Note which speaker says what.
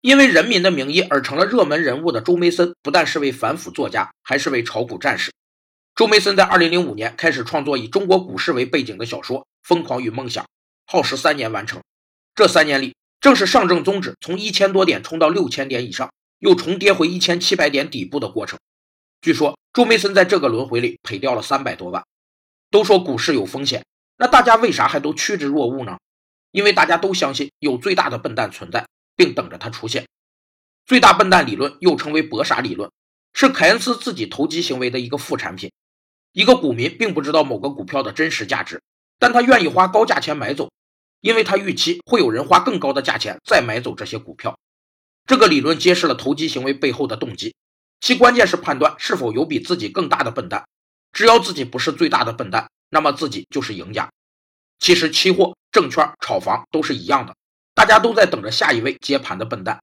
Speaker 1: 因为《人民的名义》而成了热门人物的周梅森，不但是位反腐作家，还是位炒股战士。周梅森在2005年开始创作以中国股市为背景的小说《疯狂与梦想》，耗时三年完成。这三年里，正是上证综指从一千多点冲到六千点以上，又重跌回一千七百点底部的过程。据说周梅森在这个轮回里赔掉了三百多万。都说股市有风险，那大家为啥还都趋之若鹜呢？因为大家都相信有最大的笨蛋存在，并等着他出现。最大笨蛋理论又称为博傻理论，是凯恩斯自己投机行为的一个副产品。一个股民并不知道某个股票的真实价值，但他愿意花高价钱买走，因为他预期会有人花更高的价钱再买走这些股票。这个理论揭示了投机行为背后的动机，其关键是判断是否有比自己更大的笨蛋。只要自己不是最大的笨蛋，那么自己就是赢家。其实期货、证券、炒房都是一样的，大家都在等着下一位接盘的笨蛋，